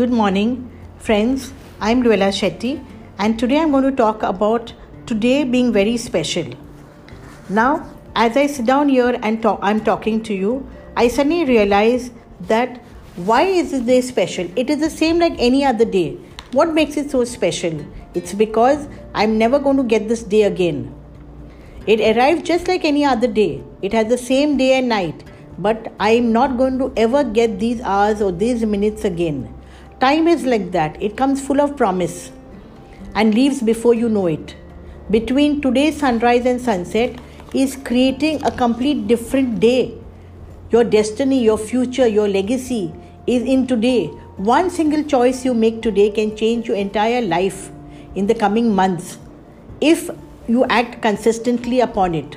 Good morning, friends. I'm Luella Shetty, and today I'm going to talk about today being very special. Now, as I sit down here and talk, I'm talking to you, I suddenly realize that why is this day special? It is the same like any other day. What makes it so special? It's because I'm never going to get this day again. It arrives just like any other day. It has the same day and night, but I'm not going to ever get these hours or these minutes again. Time is like that, it comes full of promise and leaves before you know it. Between today's sunrise and sunset is creating a complete different day. Your destiny, your future, your legacy is in today. One single choice you make today can change your entire life in the coming months if you act consistently upon it.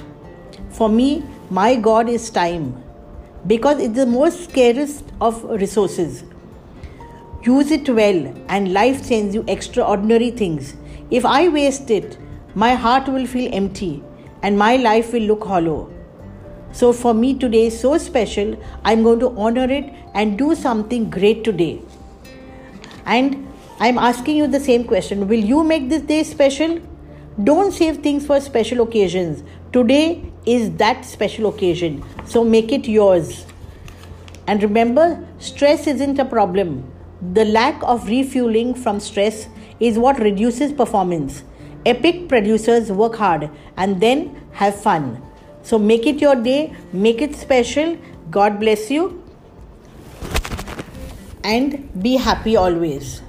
For me, my God is time because it's the most scarcest of resources. Use it well, and life sends you extraordinary things. If I waste it, my heart will feel empty and my life will look hollow. So, for me today is so special, I'm going to honor it and do something great today. And I'm asking you the same question Will you make this day special? Don't save things for special occasions. Today is that special occasion, so make it yours. And remember, stress isn't a problem. The lack of refueling from stress is what reduces performance. Epic producers work hard and then have fun. So make it your day, make it special. God bless you and be happy always.